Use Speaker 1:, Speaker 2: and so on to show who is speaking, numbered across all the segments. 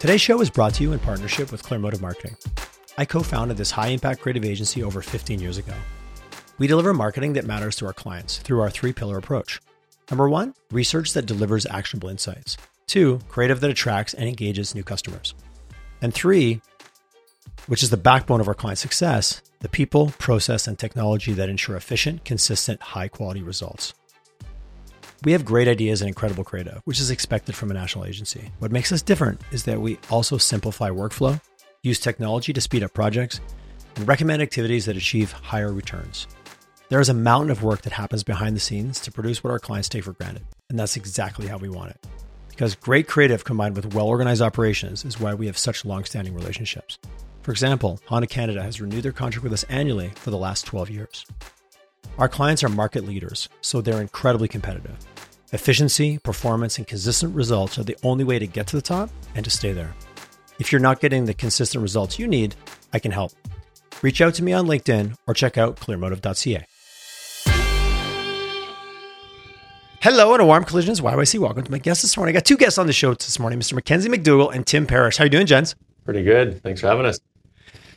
Speaker 1: Today's show is brought to you in partnership with Clearmotive Marketing. I co founded this high impact creative agency over 15 years ago. We deliver marketing that matters to our clients through our three pillar approach. Number one, research that delivers actionable insights. Two, creative that attracts and engages new customers. And three, which is the backbone of our client success, the people, process, and technology that ensure efficient, consistent, high quality results. We have great ideas and incredible creative, which is expected from a national agency. What makes us different is that we also simplify workflow, use technology to speed up projects, and recommend activities that achieve higher returns. There is a mountain of work that happens behind the scenes to produce what our clients take for granted, and that's exactly how we want it. Because great creative combined with well organized operations is why we have such long standing relationships. For example, Honda Canada has renewed their contract with us annually for the last 12 years. Our clients are market leaders, so they're incredibly competitive. Efficiency, performance, and consistent results are the only way to get to the top and to stay there. If you're not getting the consistent results you need, I can help. Reach out to me on LinkedIn or check out clearmotive.ca. Hello and a warm collisions YYC. Welcome to my guests this morning. I got two guests on the show this morning, Mr. Mackenzie McDougall and Tim Parrish. How you doing, gents?
Speaker 2: Pretty good. Thanks for having us.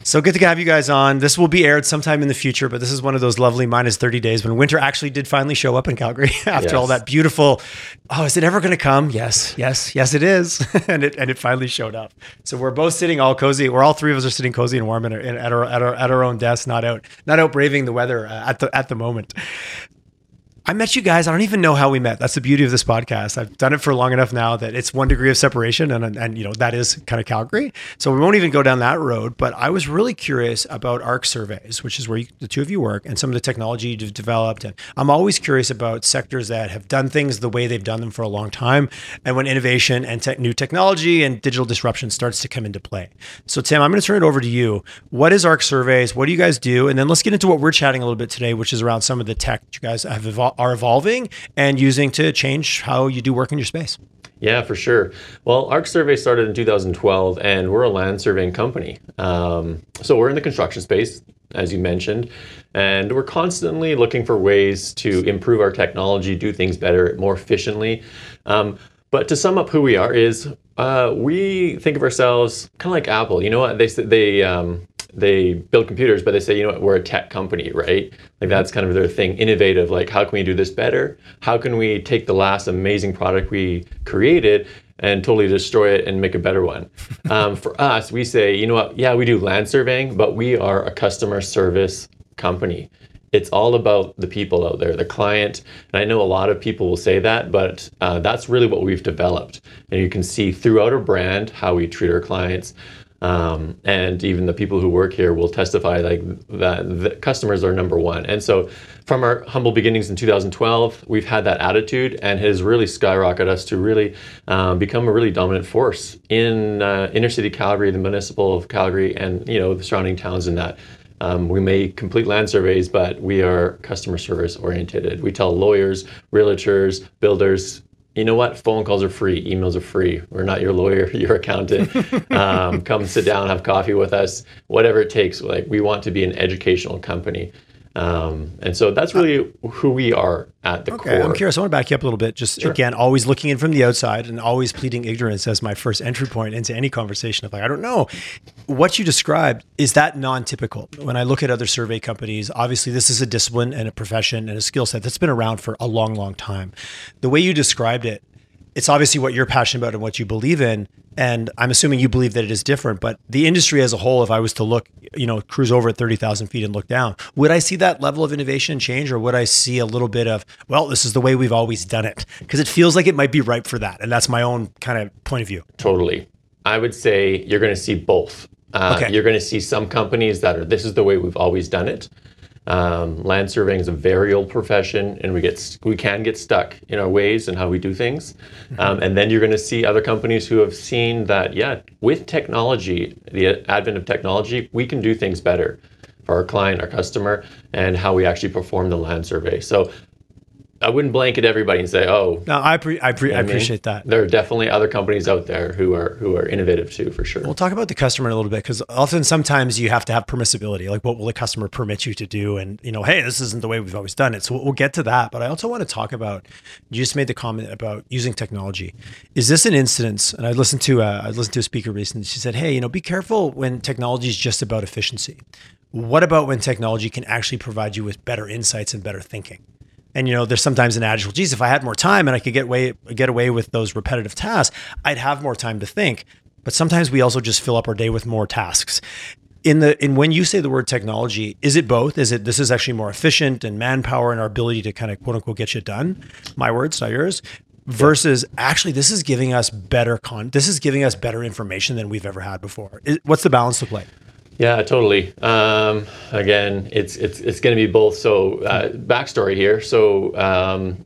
Speaker 1: So good to have you guys on. This will be aired sometime in the future, but this is one of those lovely minus 30 days when winter actually did finally show up in Calgary after
Speaker 2: Yes.
Speaker 1: all that beautiful, oh, is it ever going to come? Yes, yes, yes, it is. and it and it finally showed up. So we're both sitting all cozy. We're all three of us are sitting cozy and warm in, in, at, our, at, our, at our own desks, not out, not out braving the weather uh, at the, at the moment. I met you guys. I don't even know how we met. That's the beauty of this podcast. I've done it for long enough now that it's one degree of separation, and and you know that is kind of Calgary. So we won't even go down that road. But I was really curious about ARC surveys, which is where you, the two of you work, and some of the technology you've developed. And I'm always curious about sectors that have done things the way they've done them for a long time, and when innovation and new technology and digital disruption starts to come into play. So Tim, I'm going to turn it over to you. What is ARC surveys? What do you guys do? And then let's get into what we're chatting a little bit today, which is around some of the tech you guys have evol- are evolving and using to change how you do work in your space.
Speaker 2: Yeah, for sure. Well, ARC Survey started in 2012, and we're a land surveying company. Um, so we're in the construction space, as you mentioned, and we're constantly looking for ways to improve our technology, do things better, more efficiently. Um, but to sum up who we are is uh, we think of ourselves kind of like Apple. You know what they they um, they build computers, but they say, you know what, we're a tech company, right? Like that's kind of their thing, innovative. Like, how can we do this better? How can we take the last amazing product we created and totally destroy it and make a better one? um, for us, we say, you know what, yeah, we do land surveying, but we are a customer service company. It's all about the people out there, the client. And I know a lot of people will say that, but uh, that's really what we've developed. And you can see throughout our brand how we treat our clients. Um, and even the people who work here will testify like that customers are number one. And so, from our humble beginnings in 2012, we've had that attitude and has really skyrocketed us to really um, become a really dominant force in uh, inner city Calgary, the municipal of Calgary, and you know the surrounding towns. In that, um, we may complete land surveys, but we are customer service oriented. We tell lawyers, realtors, builders, you know what? Phone calls are free. Emails are free. We're not your lawyer, your accountant. um, come sit down, have coffee with us, whatever it takes. Like we want to be an educational company, um, and so that's really who we are at the
Speaker 1: Okay,
Speaker 2: core.
Speaker 1: I'm curious. I want to back you up a little bit. Just again, always looking in from the outside and always pleading ignorance as my first entry point into any conversation of like, I don't know. What you described is that non-typical. When I look at other survey companies, obviously this is a discipline and a profession and a skill set that's been around for a long, long time. The way you described it, it's obviously what you're passionate about and what you believe in. And I'm assuming you believe that it is different, but the industry as a whole, if I was to look, you know, cruise over at 30,000 feet and look down, would I see that level of innovation and change or would I see a little bit of, well, this is the way we've always done it? Because it feels like it might be ripe for that. And that's my own kind of point of view.
Speaker 2: Totally. I would say you're going to see both. Uh,
Speaker 1: Okay.
Speaker 2: You're going to see some companies that are, this is the way we've always done it. Um, land surveying is a very old profession, and we get we can get stuck in our ways and how we do things. Um, and then you're going to see other companies who have seen that, yeah, with technology, the advent of technology, we can do things better for our client, our customer, and how we actually perform the land survey. So I wouldn't blanket everybody and say, oh.
Speaker 1: No, I pre- I, pre- I appreciate that.
Speaker 2: There are definitely other companies out there who are who are innovative too, for sure.
Speaker 1: We'll talk about the customer in a little bit because often sometimes you have to have permissibility, like what will the customer permit you to do, and you know, hey, this isn't the way we've always done it. So we'll get to that, but I also want to talk about. You just made the comment about using technology. Is this an instance? And I listened to uh, I listened to a speaker recently. She said, hey, you know, be careful when technology is just about efficiency. What about when technology can actually provide you with better insights and better thinking? And you know, there's sometimes an adage, well, geez, if I had more time and I could get away get away with those repetitive tasks, I'd have more time to think. But sometimes we also just fill up our day with more tasks. In the in when you say the word technology, is it both? Is it this is actually more efficient and manpower and our ability to kind of quote unquote get you done? My words, not yours. Versus actually, this is giving us better con. This is giving us better information than we've ever had before. Is, what's the balance look like?
Speaker 2: Yeah, totally. Um, again, it's it's it's going to be both. So, uh, backstory here. So, um,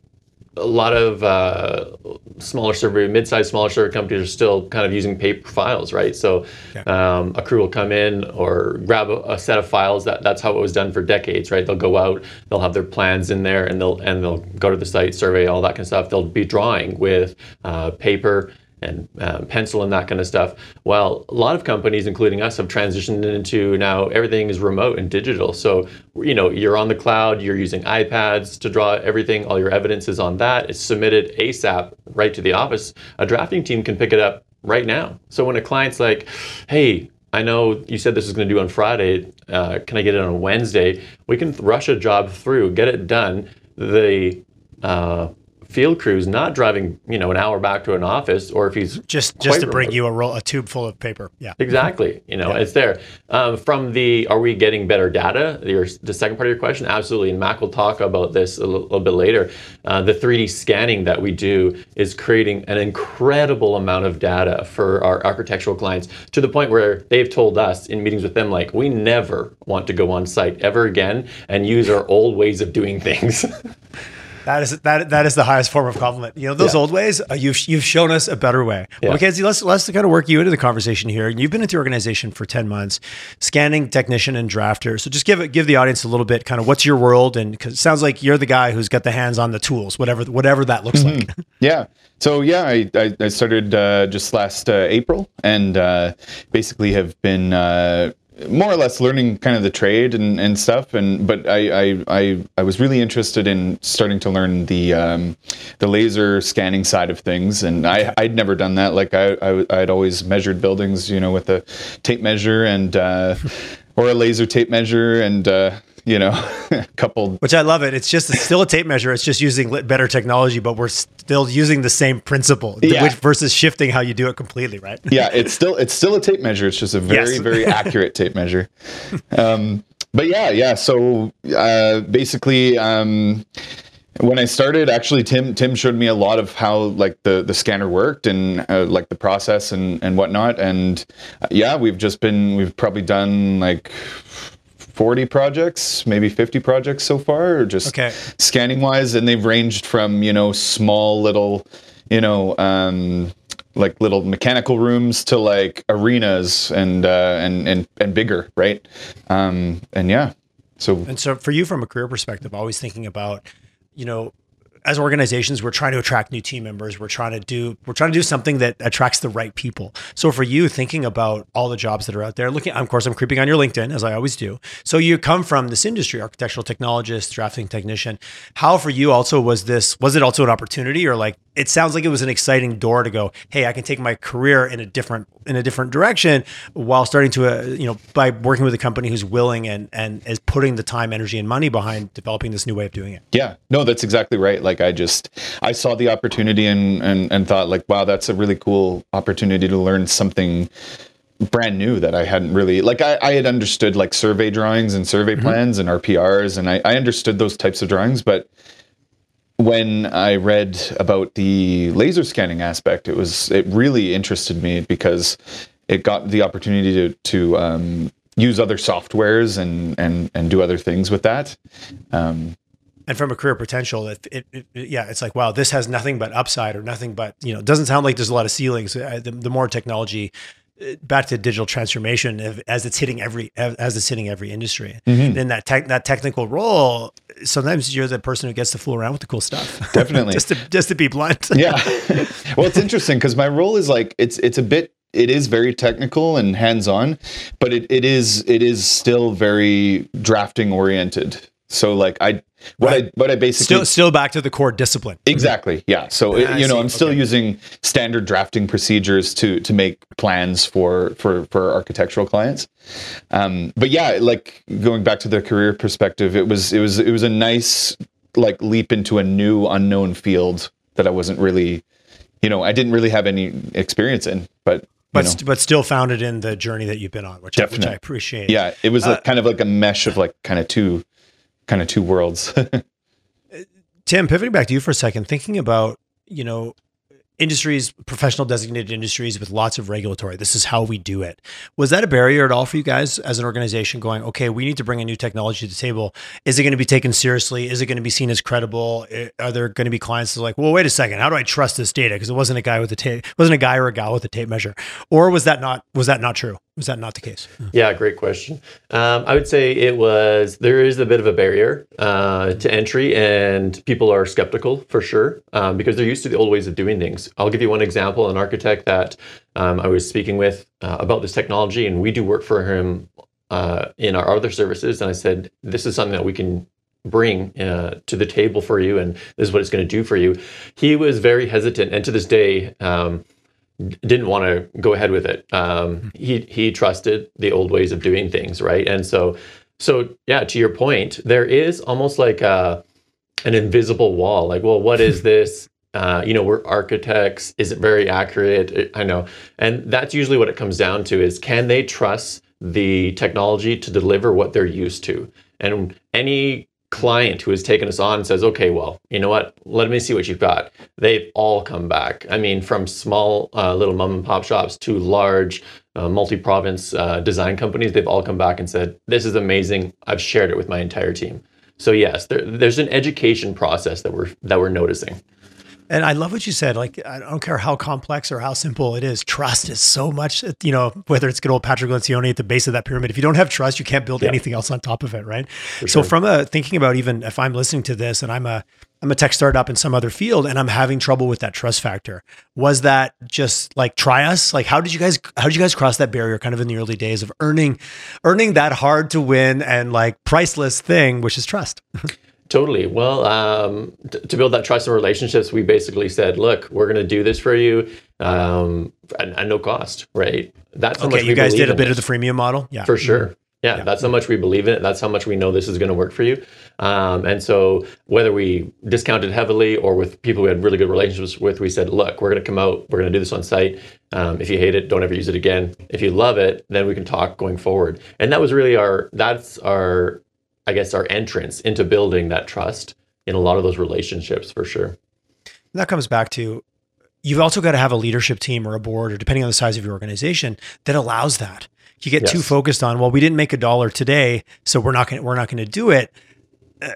Speaker 2: a lot of uh, smaller server, mid-sized, smaller server companies are still kind of using paper files, right? So, okay. um, a crew will come in or grab a, a, set of files. That that's how it was done for decades, right? They'll go out, they'll have their plans in there, and they'll and they'll go to the site, survey all that kind of stuff. They'll be drawing with uh, paper and um, pencil and that kind of stuff. Well, a lot of companies, including us, have transitioned into now everything is remote and digital. So, you know, you're on the cloud, you're using iPads to draw everything, all your evidence is on that. It's submitted ASAP right to the office. A drafting team can pick it up right now. So when a client's like, hey, I know you said this is going to do on Friday. Uh, can I get it on Wednesday? We can rush a job through, get it done. The uh, field crews not driving you know an hour back to an office or if he's
Speaker 1: just just to bring you a roll a tube full of paper yeah.
Speaker 2: Exactly you know yeah. it's there. Um, from the are we getting better data? Your, the second part of your question? Absolutely and mac will talk about this a little, little bit later. Uh, the 3d scanning that we do is creating an incredible amount of data for our architectural clients to the point where they've told us in meetings with them like we never want to go on site ever again and use our old ways of doing things
Speaker 1: That is that that is the highest form of compliment. You know, those yeah. old ways, uh, you've you've shown us a better way. Yeah. Well, Mackenzie, let's let's kind of work you into the conversation here. You've been at the organization for ten months, scanning technician and drafter. So just give it give the audience a little bit, kind of what's your world, and because it sounds like you're the guy who's got the hands on the tools, whatever whatever that looks mm-hmm. like.
Speaker 3: Yeah. So yeah, I I, I started uh, just last uh, April, and uh, basically have been uh, more or less learning kind of the trade and, and stuff and but I, I, I I was really interested in starting to learn the um, the laser scanning side of things and I I'd never done that. Like I, I I'd always measured buildings you know with a tape measure and uh, or a laser tape measure and uh, you know, coupled.
Speaker 1: Which I love it. It's just it's still a tape measure. It's just using better technology, but we're still using the same principle, yeah. which versus shifting how you do it completely, right?
Speaker 3: yeah, it's still it's still a tape measure. It's just a very yes. very accurate tape measure. Um, but yeah, yeah. So uh, basically. Um, when I started, actually, Tim Tim showed me a lot of how like the the scanner worked and uh, like the process and and whatnot. And uh, yeah, we've just been we've probably done like 40 projects, maybe 50 projects so far, or just okay. scanning wise. And they've ranged from, you know, small little, you know, um, like little mechanical rooms to like arenas and uh, and and and bigger, right? Um, and yeah, so
Speaker 1: and so for you, from a career perspective, always thinking about, you know, as organizations, we're trying to attract new team members. We're trying to do we're trying to do something that attracts the right people. So for you, thinking about all the jobs that are out there, looking, of course, I'm creeping on your LinkedIn as I always do. So you come from this industry, architectural technologist, drafting technician. How for you also was this? Was it also an opportunity, or like it sounds like it was an exciting door to go? Hey, I can take my career in a different in a different direction while starting to uh, you know by working with a company who's willing and and is putting the time, energy, and money behind developing this new way of doing it.
Speaker 3: Yeah, no, that's exactly right. Like like I just I saw the opportunity and and and thought like wow that's a really cool opportunity to learn something brand new that I hadn't really like I, I had understood like survey drawings and survey mm-hmm. plans and RPRs and I, I understood those types of drawings but when I read about the laser scanning aspect it was it really interested me because it got the opportunity to to um, use other softwares and and and do other things with that um,
Speaker 1: and from a career potential, it, it, it, yeah, it's like wow, this has nothing but upside or nothing but you know, it doesn't sound like there's a lot of ceilings. Uh, the, the more technology back to digital transformation as it's hitting every as it's hitting every industry. Mm-hmm. In that tech, that technical role, sometimes you're the person who gets to fool around with the cool stuff.
Speaker 3: Definitely,
Speaker 1: just to just to be blunt.
Speaker 3: yeah. well, it's interesting because my role is like it's it's a bit it is very technical and hands on, but it, it is it is still very drafting oriented. So like I what right. I what I basically
Speaker 1: still still back to the core discipline.
Speaker 3: Exactly. Yeah. So it, you know, I'm still okay. using standard drafting procedures to to make plans for for for architectural clients. Um, but yeah, like going back to the career perspective, it was it was it was a nice like leap into a new unknown field that I wasn't really, you know, I didn't really have any experience in, but
Speaker 1: but st- but still founded in the journey that you've been on, which I, which I appreciate.
Speaker 3: Yeah, it was uh, like, kind of like a mesh of like kind of two kind of two worlds.
Speaker 1: Tim, pivoting back to you for a second, thinking about, you know, industries, professional designated industries with lots of regulatory. This is how we do it. Was that a barrier at all for you guys as an organization going, okay, we need to bring a new technology to the table? Is it going to be taken seriously? Is it going to be seen as credible? Are there going to be clients that are like, well, wait a second, how do I trust this data? Because it wasn't a guy with a tape, wasn't a guy or a gal with a tape measure. Or was that not, was that not true? Was that not the case?
Speaker 2: Yeah, great question. Um, I would say it was, there is a bit of a barrier uh, to entry, and people are skeptical for sure um, because they're used to the old ways of doing things. I'll give you one example an architect that um, I was speaking with uh, about this technology, and we do work for him uh, in our other services. And I said, This is something that we can bring uh, to the table for you, and this is what it's going to do for you. He was very hesitant, and to this day, um, didn't want to go ahead with it. Um, he he trusted the old ways of doing things, right? And so so yeah, to your point, there is almost like a an invisible wall. Like, well, what is this? Uh, you know, we're architects. Is it very accurate? I know, and that's usually what it comes down to: is can they trust the technology to deliver what they're used to? And any client who has taken us on says, okay, well, you know what? Let me see what you've got. They've all come back. I mean, from small uh, little mom and pop shops to large uh, multi province uh, design companies, they've all come back and said, this is amazing. I've shared it with my entire team. So yes, there, there's an education process that we're that we're noticing.
Speaker 1: And I love what you said. Like, I don't care how complex or how simple it is. Trust is so much, you know, whether it's good old Patrick Lencioni at the base of that pyramid. If you don't have trust, you can't build yeah. anything else on top of it. Right. For so sure. from a thinking about even if I'm listening to this and I'm a, I'm a tech startup in some other field and I'm having trouble with that trust factor. Was that just like try us? Like how did you guys how did you guys cross that barrier kind of in the early days of earning earning that hard to win and like priceless thing which is trust?
Speaker 2: Totally. Well, um, t- to build that trust and relationships, we basically said, "Look, we're going to do this for you um, at, at, no cost." Right?
Speaker 1: That's how okay. you guys did a bit of the freemium model,
Speaker 2: yeah, for sure. Yeah, yeah, that's how much we believe in it. That's how much we know this is going to work for you. Um, and so, whether we discounted heavily or with people we had really good relationships with, we said, "Look, we're going to come out. We're going to do this on site. Um, if you hate it, don't ever use it again. If you love it, then we can talk going forward." And that was really our that's our I guess, our entrance into building that trust in a lot of those relationships for sure.
Speaker 1: And that comes back to you've also got to have a leadership team or a board, or depending on the size of your organization, that allows that. You get yes. too focused on, well, we didn't make a dollar today, so we're not going we're not going to do it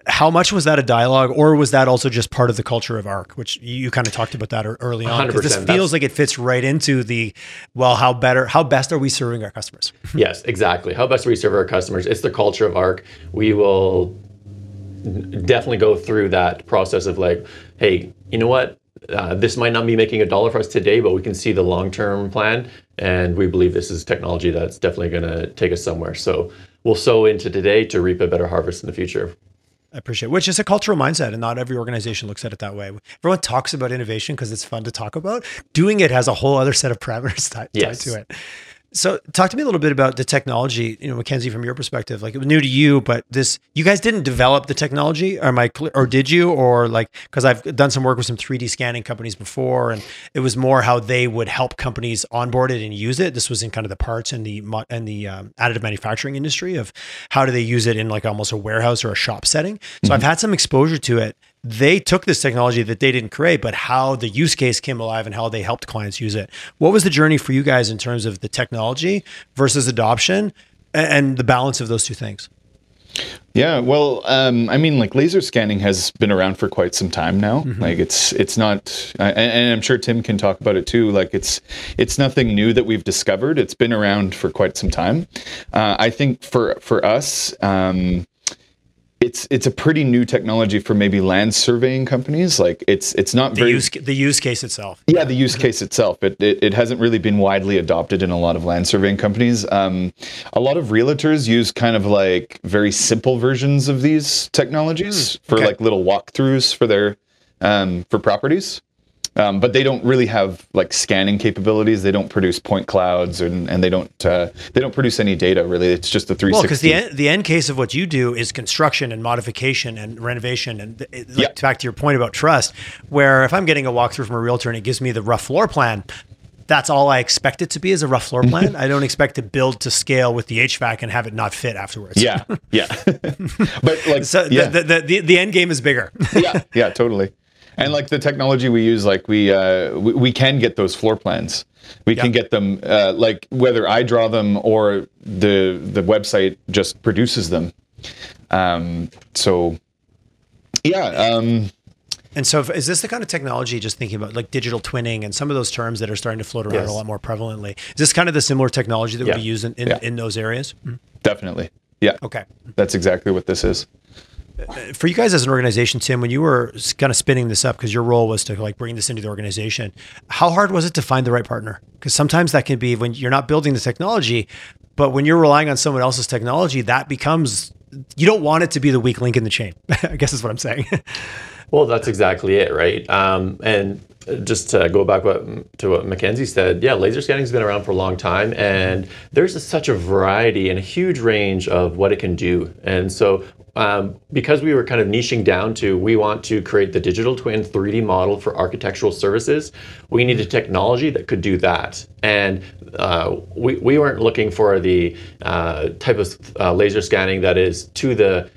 Speaker 1: how much was that a dialogue or was that also just part of the culture of arc which you, kind of talked about that early on? Because this feels like it fits right into the well how better how best are we serving our customers?
Speaker 2: Yes exactly. How best are we serve our customers. It's the culture of arc. We will definitely go through that process of like hey you know what? Uh, this might not be making a dollar for us today but we can see the long-term plan and we believe this is technology that's definitely going to take us somewhere. So we'll sow into today to reap a better harvest in the future
Speaker 1: I appreciate, it, which is a cultural mindset, and not every organization looks at it that way. Everyone talks about innovation because it's fun to talk about. Doing it has a whole other set of parameters tied, yes. tied to it. So, talk to me a little bit about the technology, you know, Mackenzie, from your perspective. Like, it was new to you, but this, you guys didn't develop the technology, or my, or did you, or like, because I've done some work with some 3D scanning companies before, and it was more how they would help companies onboard it and use it. This was in kind of the parts and the and the um, additive manufacturing industry of how do they use it in like almost a warehouse or a shop setting. So, mm-hmm. I've had some exposure to it they took this technology that they didn't create, but how the use case came alive and how they helped clients use it. What was the journey for you guys in terms of the technology versus adoption and the balance of those two things?
Speaker 3: Yeah, well, um, I mean, like laser scanning has been around for quite some time now. Mm-hmm. Like it's it's not, and, and, I'm sure Tim can talk about it too. Like it's it's nothing new that we've discovered. It's been around for quite some time. Uh, I think for for us, um, it's it's a pretty new technology for maybe land surveying companies. Like it's it's not
Speaker 1: the
Speaker 3: very
Speaker 1: use, the use case itself.
Speaker 3: Yeah, the use case itself. It, it, it hasn't really been widely adopted in a lot of land surveying companies. Um, a lot of realtors use kind of like very simple versions of these technologies mm, for like little walkthroughs for their um, for properties. Um, but they don't really have like scanning capabilities. They don't produce point clouds, and, and they don't uh, they don't produce any data really. It's just the three.
Speaker 1: Well, because the end, the end case of what you do is construction and modification and renovation, and like, yeah. back to your point about trust, where if I'm getting a walkthrough from a realtor and it gives me the rough floor plan, that's all I expect it to be is a rough floor plan. I don't expect to build to scale with the HVAC and have it not fit afterwards.
Speaker 3: Yeah, yeah. but like,
Speaker 1: so yeah. The, the, the, the end game is bigger.
Speaker 3: yeah, yeah, totally and like the technology we use like we uh we, we can get those floor plans we yep. can get them uh, like whether i draw them or the the website just produces them um so yeah um
Speaker 1: and so, is this the kind of technology, just thinking about like digital twinning and some of those terms that are starting to float around yes. a lot more prevalently? Is this kind of the similar technology that yeah. would be used in, in, yeah. in those areas?
Speaker 3: Mm-hmm. Definitely. Yeah.
Speaker 1: Okay.
Speaker 3: That's exactly what this is
Speaker 1: for you guys as an organization, Tim, when you were kind of spinning this up, because your role was to like bring this into the organization, how hard was it to find the right partner? Because sometimes that can be when you're not building the technology, but when you're relying on someone else's technology, that becomes you don't want it to be the weak link in the chain. I guess is what I'm saying.
Speaker 2: well, that's exactly it, right? Um, and just to go back what, to what Mackenzie said, yeah, laser scanning has been around for a long time, and there's a, such a variety and a huge range of what it can do. And so um, because we were kind of niching down to we want to create the digital twin 3D model for architectural services, we needed technology that could do that. And uh, we, we weren't looking for the uh, type of uh, laser scanning that is to the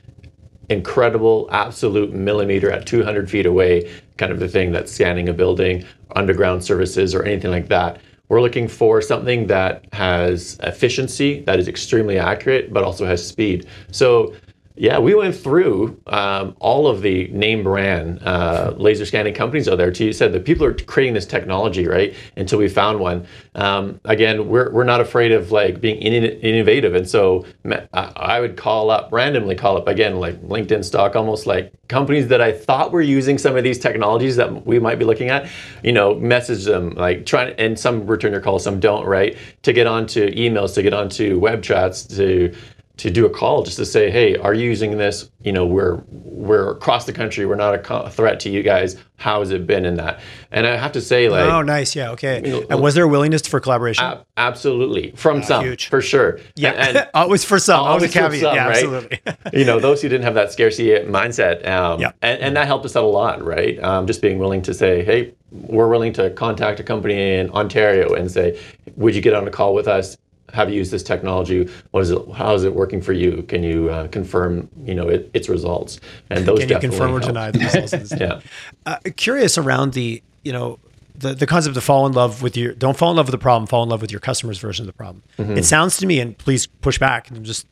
Speaker 2: incredible absolute millimeter at 200 feet away kind of the thing that's scanning a building, underground services, or anything like that. We're looking for something that has efficiency, that is extremely accurate, but also has speed. So yeah, we went through um, all of the name brand uh, laser scanning companies out there. To you said that people are creating this technology, right? Until we found one. Um, again, we're, we're not afraid of like being in, innovative, and so I would call up randomly, call up again like LinkedIn stock, almost like companies that I thought were using some of these technologies that we might be looking at. You know, message them like trying, and some return your call, some don't, right? To get onto emails, to get onto web chats, to to do a call just to say, hey, are you using this? You know, we're we're across the country. We're not a threat to you guys. How has it been in that? And I have to say, like,
Speaker 1: oh, nice, yeah, okay. You know, and was there a willingness for collaboration?
Speaker 2: A- absolutely, from some, huge. for sure.
Speaker 1: Yeah, and, and always for some. Always, always caveat. Some, yeah, right? absolutely.
Speaker 2: you know, those who didn't have that scarcity mindset, um, yeah. and, and that helped us out a lot, right? Um, just being willing to say, hey, we're willing to contact a company in Ontario and say, would you get on a call with us? Have you used this technology? What is it? How is it working for you? Can you uh, confirm, you know, it, its results?
Speaker 1: And those can you confirm or deny the results?
Speaker 2: yeah.
Speaker 1: Uh, curious around the, you know, the, the concept of fall in love with your don't fall in love with the problem, fall in love with your customer's version of the problem. Mm-hmm. It sounds to me, and please push back. and just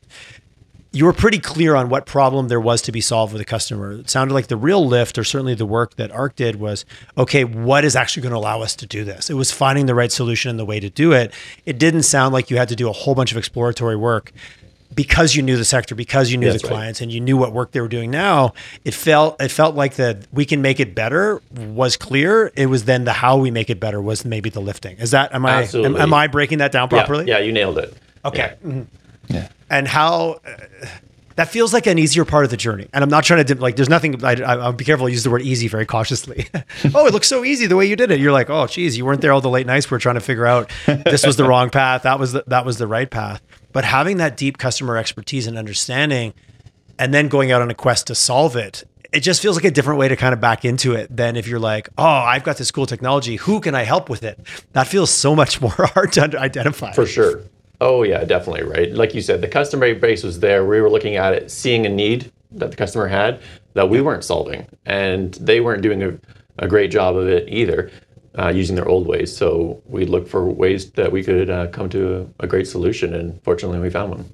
Speaker 1: you were pretty clear on what problem there was to be solved with a customer. It sounded like the real lift, or certainly the work that ARC did, was okay, what is actually going to allow us to do this? It was finding the right solution and the way to do it. It didn't sound like you had to do a whole bunch of exploratory work because you knew the sector, because you knew the clients, right. and you knew what work they were doing. Now it felt it felt like that we can make it better was clear. It was then the how we make it better was maybe the lifting. Is that am I am, am, I breaking that down properly?
Speaker 2: Yeah, yeah you nailed it.
Speaker 1: Okay. Yeah. Mm-hmm. Yeah. And how uh, that feels like an easier part of the journey. And I'm not trying to like. There's nothing. I, will be careful. I use the word easy very cautiously. oh, it looks so easy the way you did it. You're like, oh, geez, you weren't there all the late nights. We are trying to figure out this was the wrong path. That was the, that was the right path. But having that deep customer expertise and understanding, and then going out on a quest to solve it, it just feels like a different way to kind of back into it than if you're like, oh, I've got this cool technology. Who can I help with it? That feels so much more hard to identify.
Speaker 2: For sure. Oh yeah, definitely right. Like you said, the customer base was there. We were looking at it, seeing a need that the customer had that we weren't solving, and they weren't doing a, a great job of it either, uh, using their old ways. So we looked for ways that we could uh, come to a, a great solution, and fortunately, we found one.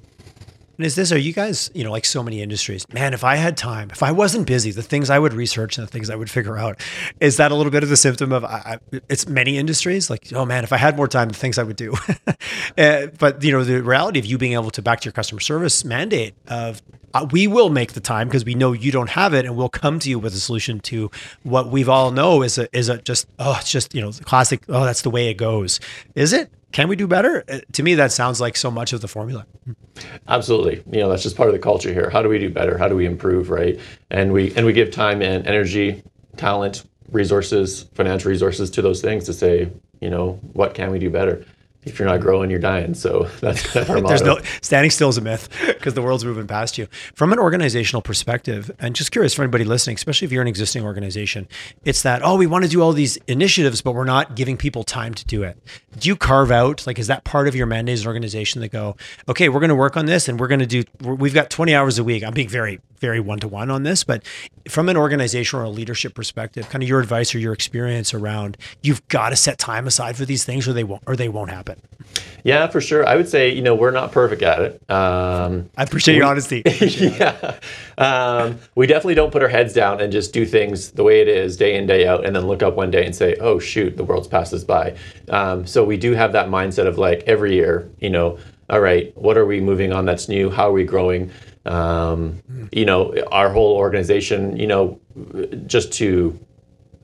Speaker 1: And is this, are you guys, you know, like so many industries, man, if I had time, if I wasn't busy, the things I would research and the things I would figure out, is that a little bit of the symptom of, I, I, it's many industries like, oh man, if I had more time, the things I would do. uh, but, you know, the reality of you being able to back to your customer service mandate of, uh, we will make the time because we know you don't have it and we'll come to you with a solution to what we've all know is a, is a just, oh, it's just, you know, classic, oh, that's the way it goes. Is it? Can we do better? Uh, to me, that sounds like so much of the formula.
Speaker 2: Absolutely. You know, that's just part of the culture here. How do we do better? How do we improve, right? And we and we give time and energy, talent, resources, financial resources to those things to say, you know, what can we do better? If you're not growing, you're dying. So that's kind of our
Speaker 1: There's no standing still is a myth because the world's moving past you. From an organizational perspective, and just curious for anybody listening, especially if you're an existing organization, it's that oh, we want to do all these initiatives, but we're not giving people time to do it. Do you carve out like is that part of your mandate as an organization that go, okay, we're going to work on this, and we're going to do. We've got 20 hours a week. I'm being very very one to one on this, but from an organizational or a leadership perspective, kind of your advice or your experience around you've got to set time aside for these things, or they won't or they won't happen.
Speaker 2: Yeah, for sure. I would say you know we're not perfect at it. Um,
Speaker 1: I appreciate we, your honesty.
Speaker 2: yeah, um, we definitely don't put our heads down and just do things the way it is day in day out, and then look up one day and say, "Oh shoot, the world's passed us by." Um, so we do have that mindset of like every year, you know, all right, what are we moving on that's new? How are we growing? Um, you know, our whole organization, you know, just to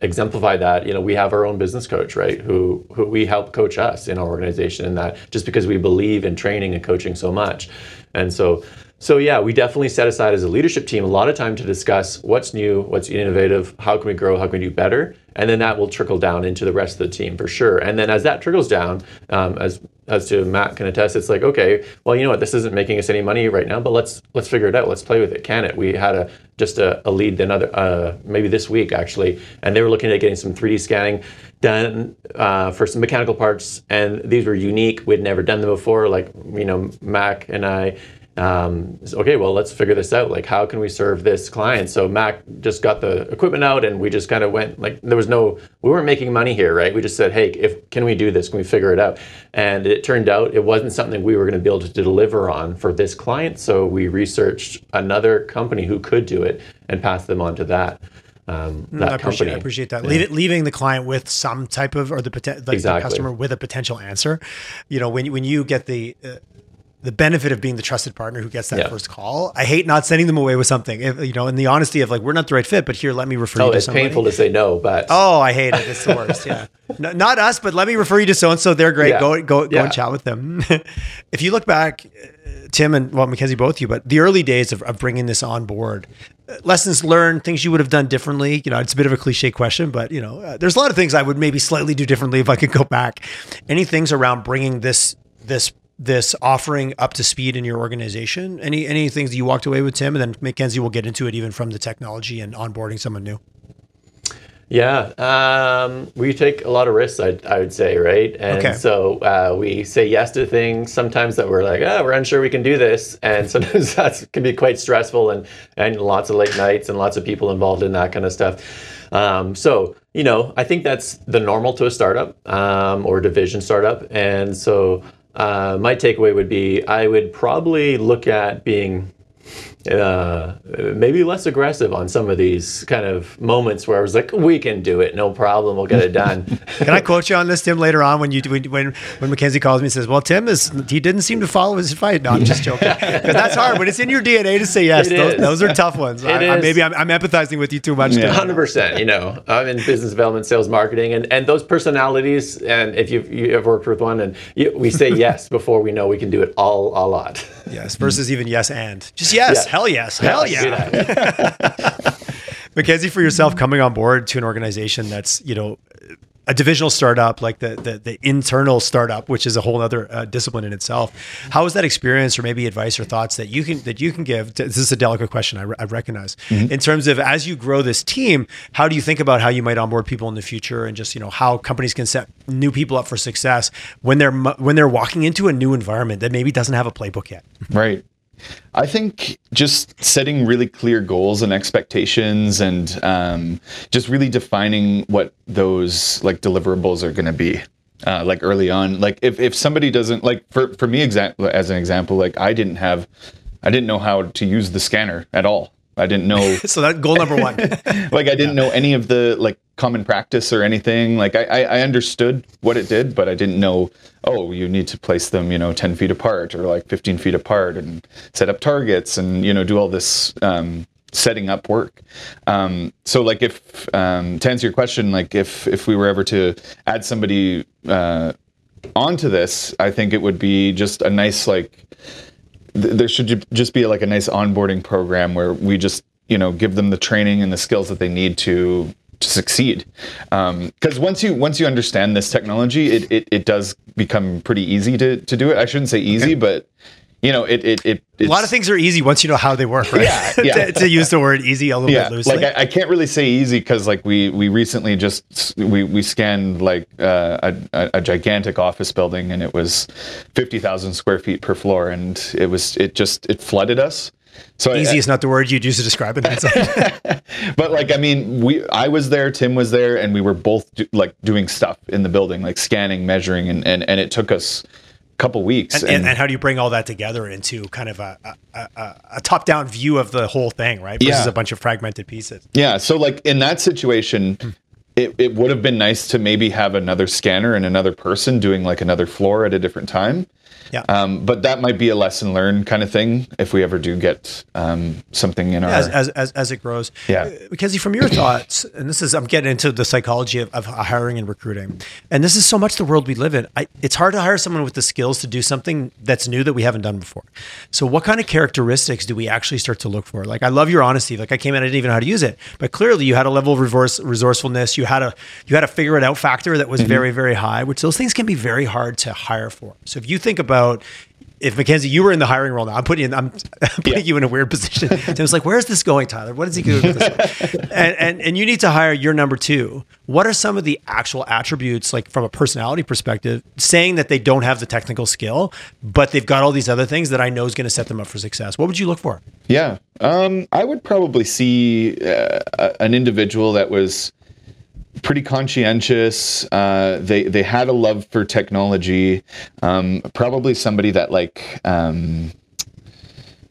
Speaker 2: exemplify that, you know, we have our own business coach, right? Who who we help coach us in our organization, in that just because we believe in training and coaching so much, and so so yeah, we definitely set aside as a leadership team a lot of time to discuss what's new, what's innovative, how can we grow, how can we do better, and then that will trickle down into the rest of the team for sure. And then as that trickles down, um, as as to Matt can attest, it's like okay, well you know what, this isn't making us any money right now, but let's let's figure it out. Let's play with it. Can it? We had a just a, a lead another uh, maybe this week actually, and they were looking at getting some 3D scanning done uh, for some mechanical parts, and these were unique. We'd never done them before. Like you know, Mac and I um, okay, well, let's figure this out. Like, how can we serve this client? So Mac just got the equipment out, and we just kind of went like there was no, we weren't making money here, right? We just said, hey, if can we do this? Can we figure it out? And it turned out it wasn't something we were going to be able to deliver on for this client. So we researched another company who could do it and passed them on to that. Um,
Speaker 1: that I appreciate, I appreciate that. Yeah. leaving the client with some type of, or the, like exactly. the customer with a potential answer. You know, when when you get the uh, the benefit of being the trusted partner who gets that yeah. first call. I hate not sending them away with something, if, you know, in the honesty of like, we're not the right fit, but here, let me refer oh, you to
Speaker 2: it's painful to say no, but.
Speaker 1: Oh, I hate it. It's the worst. Yeah. no, not us, but let me refer you to so-and-so. They're great. Yeah. Go, go, go and chat with them. if you look back, Tim and well, Mackenzie, both you, but the early days of, of bringing this on board, lessons learned, things you would have done differently. You know, it's a bit of a cliche question, but you know, uh, there's a lot of things I would maybe slightly do differently if I could go back. Any things around bringing this this this offering up to speed in your organization? Any any things that you walked away with, Tim? And then Mackenzie will get into it even from the technology and onboarding someone new.
Speaker 2: Yeah, um, we take a lot of risks, I, I would say, right? And okay. so uh, we say yes to things sometimes that we're like, oh, we're unsure we can do this. And sometimes that can be quite stressful and, and lots of late nights and lots of people involved in that kind of stuff. Um, so, you know, I think that's the normal to a startup um, or division startup. And so uh, my takeaway would be I would probably look at being uh, maybe less aggressive on some of these kind of moments where I was like, "We can do it, no problem, we'll get it done."
Speaker 1: can I quote you on this, Tim? Later on, when you when when, Mackenzie calls me and says, "Well, Tim is he didn't seem to follow his fight." No, I'm just joking because that's hard. When it's in your DNA to say yes, those, those, are tough ones. I, I, maybe I'm, I'm, empathizing with you too much.
Speaker 2: Hundred percent. You know, I'm in business development, sales, marketing, and and those personalities. And if you've you have worked with one, and you, we say yes before we know we can do it all a lot.
Speaker 1: Yes, versus even yes and just yes. Yeah hell yes, hell yeah. Mackenzie, for yourself coming on board to an organization that's you know a divisional startup like the, the, the internal startup which is a whole other uh, discipline in itself. How was that experience or maybe advice or thoughts that you can that you can give to, this is a delicate question i, re- I recognize. Mm-hmm. in terms of as you grow this team how do you think about how you might onboard people in the future and just you know how companies can set new people up for success when they're when they're walking into a new environment that maybe doesn't have a playbook yet?
Speaker 3: Right I think just setting really clear goals and expectations, and um, just really defining what those like deliverables are going to be. Uh, like early on, like if, if somebody doesn't like for for me exa- as an example, like I didn't have I didn't know how to use the scanner at all. I didn't know.
Speaker 1: so that goal number one.
Speaker 3: like I didn't yeah. know any of the like common practice or anything. Like I, I understood what it did, but I didn't know. Oh, you need to place them, you know, ten feet apart or like fifteen feet apart, and set up targets, and you know, do all this um, setting up work. Um, so, like, if um, to answer your question, like if if we were ever to add somebody uh, onto this, I think it would be just a nice like there should just be like a nice onboarding program where we just you know give them the training and the skills that they need to to succeed because um, once you once you understand this technology it, it, it does become pretty easy to, to do it i shouldn't say easy okay. but you know, it, it, it
Speaker 1: a lot of things are easy once you know how they work, right? Yeah, yeah. to, to, use the word easy a little yeah. bit loosely.
Speaker 3: Like I, I, can't really say easy because like we we recently just we we scanned like uh, a, a gigantic office building and it was fifty thousand square feet per floor and it was it just it flooded us.
Speaker 1: So easy I, is not the word you'd use to describe it.
Speaker 3: but like, I mean, we, I was there, Tim was there, and we were both do, like doing stuff in the building, like scanning, measuring, and, and, and it took us a couple weeks.
Speaker 1: And, and, and, how do you bring all that together into kind of a, a, a, a top down view of the whole thing, right? Versus yeah. a bunch of fragmented pieces.
Speaker 3: Yeah. So like in that situation, hmm. it, it would have been nice to maybe have another scanner and another person doing like another floor at a different time.
Speaker 1: Yeah.
Speaker 3: Um, but that might be a lesson learned kind of thing if we ever do get um, something in our
Speaker 1: as, as, as, as it grows.
Speaker 3: Yeah.
Speaker 1: Because uh, from your thoughts, and this is I'm getting into the psychology of, of hiring and recruiting, and this is so much the world we live in. I, it's hard to hire someone with the skills to do something that's new that we haven't done before. So what kind of characteristics do we actually start to look for? Like I love your honesty. Like I came in, I didn't even know how to use it, but clearly you had a level of resource, resourcefulness. You had a you had a figure it out factor that was mm-hmm. very very high, which those things can be very hard to hire for. So if you think about if Mackenzie, you were in the hiring role now, I'm putting I'm, I'm putting yeah. you in a weird position. Tim was like, "Where's this going, Tyler? What is he doing with this?" and, and and you need to hire your number two. What are some of the actual attributes, like from a personality perspective, saying that they don't have the technical skill, but they've got all these other things that I know is going to set them up for success? What would you look for?
Speaker 3: Yeah, um, I would probably see uh, an individual that was pretty conscientious. Uh, they they had a love for technology. Um, probably somebody that like um,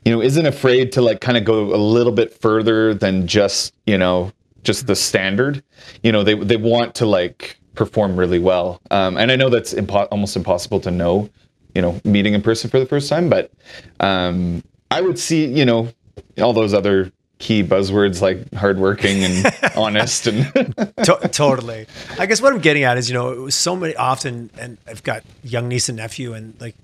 Speaker 3: you know isn't afraid to like kind of go a little bit further than just you know just the standard. You know they they want to like perform really well. Um, and I know that's impo- almost impossible to know. You know, meeting in person for the first time, but um, I would see you know all those other key buzzwords like hardworking and honest and
Speaker 1: to- totally. I guess what I'm getting at is, you know, it was so many often, and I've got young niece and nephew, and like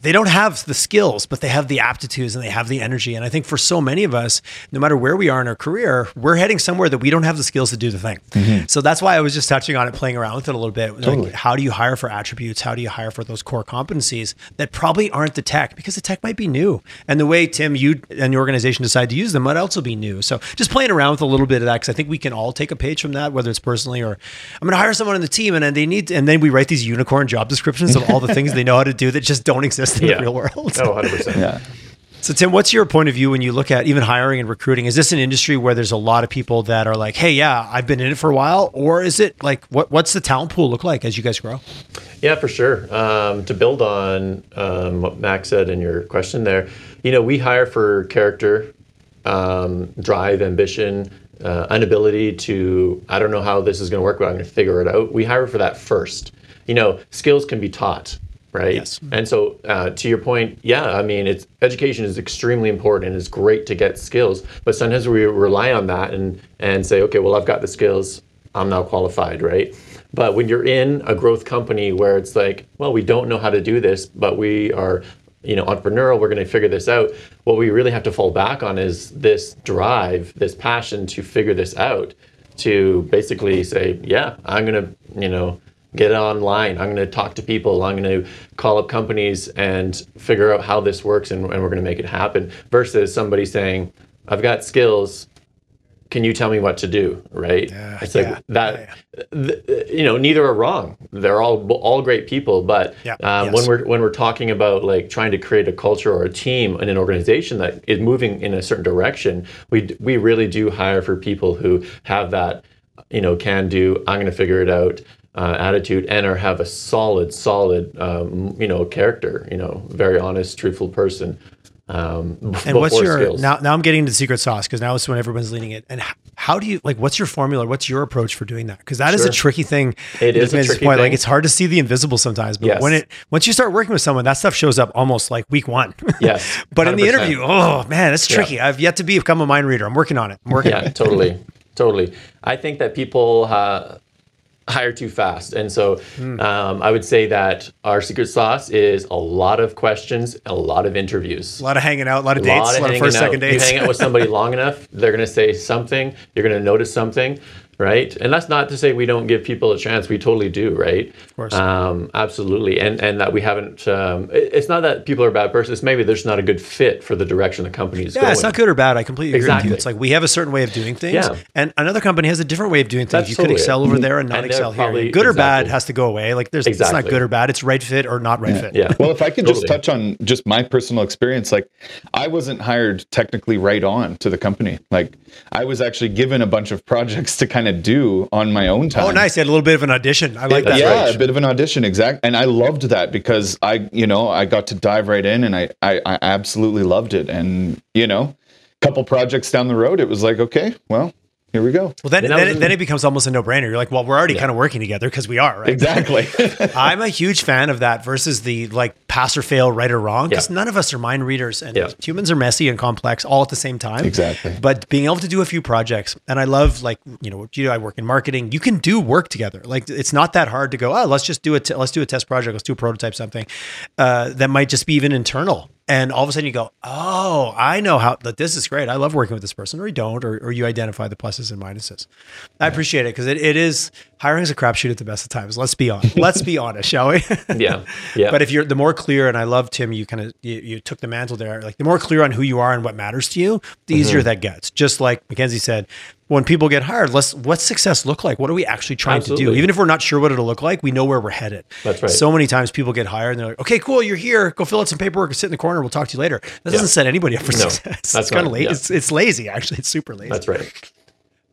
Speaker 1: they don't have the skills, but they have the aptitudes and they have the energy. And I think for so many of us, no matter where we are in our career, we're heading somewhere that we don't have the skills to do the thing. Mm-hmm. So that's why I was just touching on it, playing around with it a little bit. Totally. Like, how do you hire for attributes? How do you hire for those core competencies that probably aren't the tech because the tech might be new. And the way Tim, you and your organization decide to use them might also be new. So just playing around with a little bit of that because I think we can all take a page from that, whether it's personally or I'm going to hire someone on the team and then they need, to, and then we write these unicorn job descriptions of all the things they know how to do that just don't exist in yeah. the real world.
Speaker 2: Oh, 100%.
Speaker 3: yeah.
Speaker 1: So, Tim, what's your point of view when you look at even hiring and recruiting? Is this an industry where there's a lot of people that are like, "Hey, yeah, I've been in it for a while," or is it like, what what's the talent pool look like as you guys grow?
Speaker 2: Yeah, for sure. Um, to build on um, what Max said in your question there, you know, we hire for character, um, drive, ambition, uh, an ability to. I don't know how this is going to work, but I'm going to figure it out. We hire for that first. You know, skills can be taught right?
Speaker 1: Yes.
Speaker 2: And so, uh, to your point, yeah, I mean, it's education is extremely important, and it's great to get skills, but sometimes we rely on that and and say, okay, well, I've got the skills, I'm now qualified, right? But when you're in a growth company where it's like, well, we don't know how to do this, but we are, you know, entrepreneurial, we're going to figure this out. What we really have to fall back on is this drive, this passion to figure this out, to basically say, yeah, I'm going to, you know get online. I'm going to talk to people. I'm going to call up companies and figure out how this works and, and we're going to make it happen versus somebody saying, I've got skills. Can you tell me what to do? Right?
Speaker 1: Yeah,
Speaker 2: it's like
Speaker 1: yeah,
Speaker 2: that. Yeah, th- you know, neither are wrong. They're all all great people, but um, yes. when we're when we're talking about like trying to create a culture or a team in an organization that is moving in a certain direction, we we really do hire for people who have that you know can do. I'm going to figure it out uh, attitude and or have a solid, solid, um, you know, character. You know, very honest, truthful person. Um,
Speaker 1: and what's your
Speaker 2: skills.
Speaker 1: now? Now I'm getting into the secret sauce because now it's when everyone's leaning it. And how do you like? What's your formula? What's your approach for doing that? Because that is a tricky thing.
Speaker 2: It is a tricky
Speaker 1: Like
Speaker 2: thing.
Speaker 1: it's hard to see the invisible sometimes. But
Speaker 2: Yes.
Speaker 1: when it once you start working with someone, that stuff shows up almost like week one.
Speaker 2: Yes,
Speaker 1: but in the interview, oh man, it's tricky. I've yet to become a mind reader. I'm working on it. I'm working on
Speaker 2: yeah
Speaker 1: it.
Speaker 2: totally totally i think that people uh, hire too fast and so
Speaker 1: Hmm.
Speaker 2: um, i would say that our secret sauce is a lot of questions a lot of interviews
Speaker 1: A lot of hanging out, a lot of
Speaker 2: a
Speaker 1: dates,
Speaker 2: lot
Speaker 1: a lot of first,
Speaker 2: out.
Speaker 1: second dates.
Speaker 2: You hang out with somebody long enough, they're going to say something. You're going to notice something, right? And that's not to say we don't give people a chance. We totally do, right? Of
Speaker 1: course.
Speaker 2: Um, absolutely. And and that we haven't. Um, it- it's not that people are bad persons. Maybe there's not a good fit for the direction the company is
Speaker 1: Yeah,
Speaker 2: going.
Speaker 1: it's not good or bad. I completely agree with
Speaker 2: Exactly.
Speaker 1: you. It's like we have a certain way of doing things,
Speaker 2: Yeah.
Speaker 1: and another company has a different way of doing things.
Speaker 2: That's
Speaker 1: you could excel
Speaker 2: it.
Speaker 1: over there and not
Speaker 2: And
Speaker 1: excel
Speaker 2: probably-
Speaker 1: here. Good or bad has to go away. Like there's it's not good or bad. It's right fit or not right fit.
Speaker 2: Yeah.
Speaker 3: Well, if I could just touch on just my personal experience, like I wasn't hired technically right on to the company. Like I was actually given a bunch of projects to kind of do on my own oh, time.
Speaker 1: Oh, nice. You had a little bit of an audition. I like that.
Speaker 3: Yeah,
Speaker 2: right.
Speaker 3: a bit of an audition, exact. And I loved that because I, you know, I got to dive right in, and I, I, I absolutely loved it. And you know, a couple projects down the road, it was like, okay, well, here we go.
Speaker 1: Well, then,
Speaker 2: And
Speaker 1: then, it, then it becomes almost a no-brainer. You're like, well, we're already kind of working together because we are, right?
Speaker 3: Exactly.
Speaker 1: I'm a huge fan of that versus the like pass or fail, right or wrong, because
Speaker 2: Yeah.
Speaker 1: none of us are mind readers and
Speaker 2: Yeah.
Speaker 1: humans are messy and complex all at the same time.
Speaker 3: Exactly.
Speaker 1: But being able to do a few projects, and I love like you know, what you do, I work in marketing. You can do work together. Like it's not that hard to go. Oh, let's just do it. Let's do a test project. Let's do a prototype something uh, that might just be even internal. And all of a sudden you go, oh, I know how that this is great. I love working with this person, or you don't, or, or you identify the pluses and minuses. I appreciate it because it, it is hiring is a crapshoot at the best of times. Let's be on. Let's be honest, shall we?
Speaker 2: Yeah. Yeah.
Speaker 1: But if you're the more clear, and I love Tim, you kind of you, you took the mantle there. Like the more clear on who you are and what matters to you, the
Speaker 2: Mm-hmm.
Speaker 1: easier that gets. Just like Mackenzie said, when people get hired, let's what's success look like? What are we actually trying to do? Even if we're not sure what it'll look like, we know where we're headed.
Speaker 2: That's right.
Speaker 1: So many times people get hired and they're like, "Okay, cool, you're here. Go fill out some paperwork and sit in the corner. We'll talk to you later." That doesn't set anybody up for
Speaker 2: No,
Speaker 1: success.
Speaker 2: that's
Speaker 1: it's kind of late.
Speaker 2: yeah.
Speaker 1: It's, it's lazy actually. It's super lazy.
Speaker 2: That's right.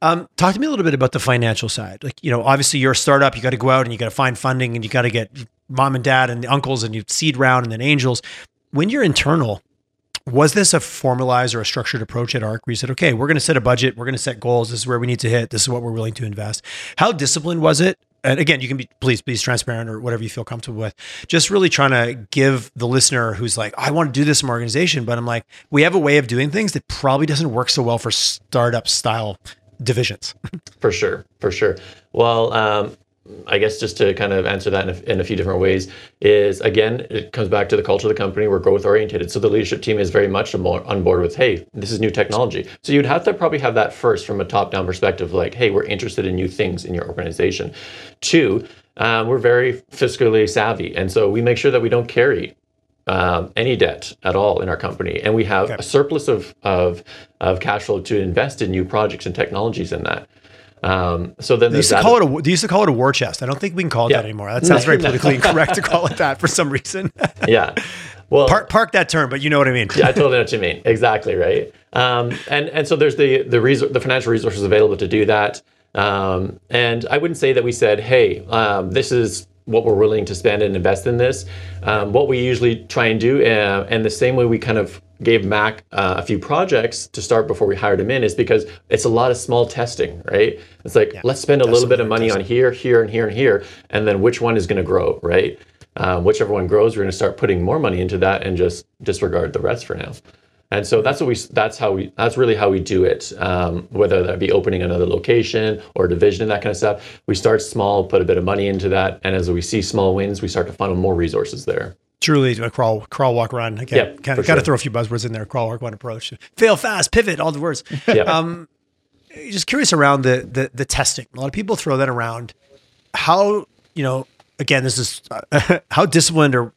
Speaker 1: Um, talk to me a little bit about the financial side. Like, you know, obviously you're a startup, you got to go out and you got to find funding and you got to get mom and dad and the uncles and you seed round and then angels. When you're internal, was this a formalized or a structured approach at ARC where you said, okay, we're going to set a budget, we're going to set goals, this is where we need to hit, this is what we're willing to invest? How disciplined was it? And again, you can be please be transparent or whatever you feel comfortable with. Just really trying to give the listener who's like, I want to do this in my organization, but I'm like, we have a way of doing things that probably doesn't work so well for startup style divisions.
Speaker 2: For sure, for sure. Well, um, I guess just to kind of answer that in a, in a few different ways is again, it comes back to the culture of the company. We're growth oriented, so the leadership team is very much on board- with, hey, this is new technology. So you'd have to probably have that first from a top down perspective, like, hey, we're interested in new things in your organization. Two, um, we're very fiscally savvy, and so we make sure that we don't carry um, any debt at all in our company, and we have a surplus of, of of cash flow to invest in new projects and technologies in that. Um, so then
Speaker 1: They used to call it a they used to call it a war chest. I don't think we can call it
Speaker 2: Yeah.
Speaker 1: that anymore. That sounds very politically incorrect to call it that for some reason.
Speaker 2: yeah. Well,
Speaker 1: park park that term, but you know what I mean.
Speaker 2: yeah, I totally know what you mean. Exactly right. Um, and and so there's the the resor- the financial resources available to do that. Um, and I wouldn't say that we said, hey, um, this is what we're willing to spend and invest in this. Um, what we usually try and do, uh, and the same way we kind of gave Mac uh, a few projects to start before we hired him in, is because it's a lot of small testing, right? It's like let's spend a little bit of money on here, here, and here, and here, and then which one is going to grow, right? Um, whichever one grows, we're going to start putting more money into that and just disregard the rest for now. And so that's what we. That's how we. That's really how we do it. Um, whether that be opening another location or division and that kind of stuff. We start small, put a bit of money into that, and as we see small wins, we start to funnel more resources there.
Speaker 1: Truly a crawl, crawl, walk, run. Again,
Speaker 2: Yeah,
Speaker 1: kind
Speaker 2: for
Speaker 1: of got to
Speaker 2: sure.
Speaker 1: throw a few buzzwords in there. Crawl, walk, run approach. Fail fast, pivot, all the words.
Speaker 2: Yeah.
Speaker 1: Um, just curious around the, the the testing. A lot of people throw that around. How you know? Again, this is uh, how disciplined or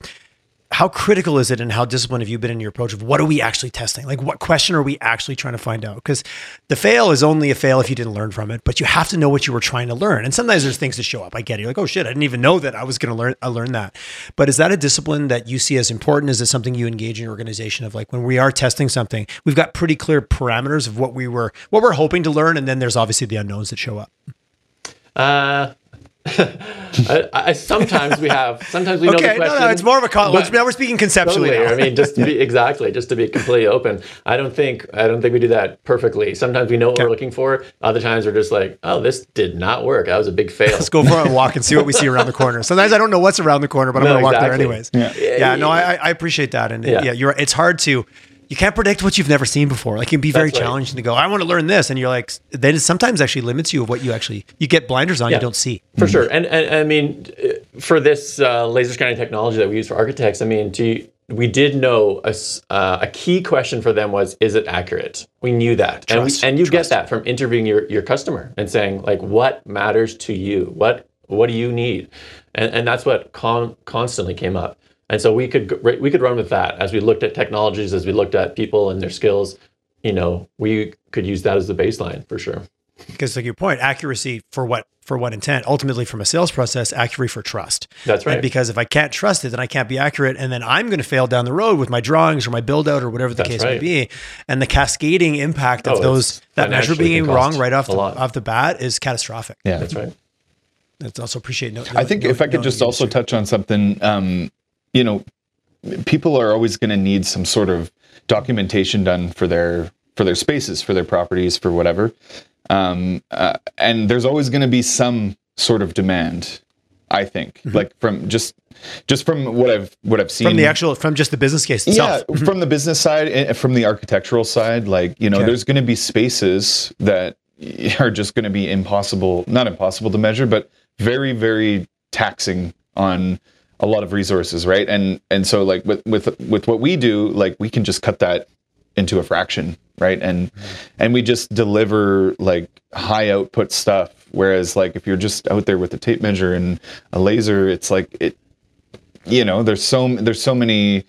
Speaker 1: how critical is it, and how disciplined have you been in your approach of what are we actually testing? Like, what question are we actually trying to find out? Because the fail is only a fail if you didn't learn from it, but you have to know what you were trying to learn. And sometimes there's things that show up. I get it. You're like, oh shit, I didn't even know that I was going to learn. I learned that. But is that a discipline that you see as important? Is it something you engage in your organization of like when we are testing something, we've got pretty clear parameters of what we were, what we're hoping to learn, and then there's obviously the unknowns that show up.
Speaker 2: Uh, I, I, sometimes we have. Sometimes we know
Speaker 1: okay,
Speaker 2: the question.
Speaker 1: no, no, it's more of a. Con-
Speaker 2: but-
Speaker 1: now we're speaking conceptually.
Speaker 2: Totally.
Speaker 1: now.
Speaker 2: I mean, just to be exactly, just to be completely open. I don't think I don't think we do that perfectly. Sometimes we know what we're looking for. Other times we're just like, oh, this did not work. That was a big fail.
Speaker 1: Let's go for a walk and see what we see around the corner. Sometimes I don't know what's around the corner, but I'm
Speaker 2: No,
Speaker 1: going to walk there
Speaker 2: exactly.
Speaker 1: anyways.
Speaker 3: Yeah.
Speaker 1: Yeah, no, I, I appreciate that, and yeah.
Speaker 2: Yeah.
Speaker 1: you're. It's hard to. You can't predict what you've never seen before. Like it can be very
Speaker 2: That's right.
Speaker 1: challenging to go. I want to learn this, and you're like, then it sometimes actually limits you of what you actually. You get blinders on. You don't see.
Speaker 2: For sure. And, and I mean, uh, for this uh, laser scanning technology that we use for architects, I mean, do you, we did know a, uh, a key question for them was, is it accurate? We knew that.
Speaker 1: Trust,
Speaker 2: and, we, and you
Speaker 1: trust.
Speaker 2: get that from interviewing your, your customer and saying, like, what matters to you? What what do you need? And, and that's what con- constantly came up. And so we could we could run with that as we looked at technologies, as we looked at people and their skills. You know, we could use that as the baseline for sure.
Speaker 1: Because like your point, accuracy for what for what intent? Ultimately, from a sales process, accuracy for trust.
Speaker 2: That's right.
Speaker 1: And because if I can't trust it, then I can't be accurate, and then I'm going to fail down the road with my drawings or my build out or whatever the
Speaker 2: That's
Speaker 1: case may be. And the cascading impact
Speaker 2: Oh,
Speaker 1: of those that measure being wrong right off the,
Speaker 2: lot.
Speaker 1: off the bat is catastrophic.
Speaker 3: Yeah.
Speaker 2: That's right.
Speaker 1: That's also appreciate. No,
Speaker 3: I think if I could just also touch on something, um, you know, people are always going to need some sort of documentation done for their for their spaces, for their properties, for whatever, um, uh, and there's always going to be some sort of demand. I think, like from just just from what I've what I've seen
Speaker 1: from the actual from just the business case itself.
Speaker 3: yeah, from the business side, from the architectural side, like you know,
Speaker 1: Okay.
Speaker 3: there's going to be spaces that are just going to be impossible, not impossible to measure, but very, very taxing on a lot of resources, right? And and so like with with with what we do, like we can just cut that into a fraction, right? And and we just deliver like high output stuff. Whereas like if you're just out there with a tape measure and a laser, it's like it you know there's so there's so many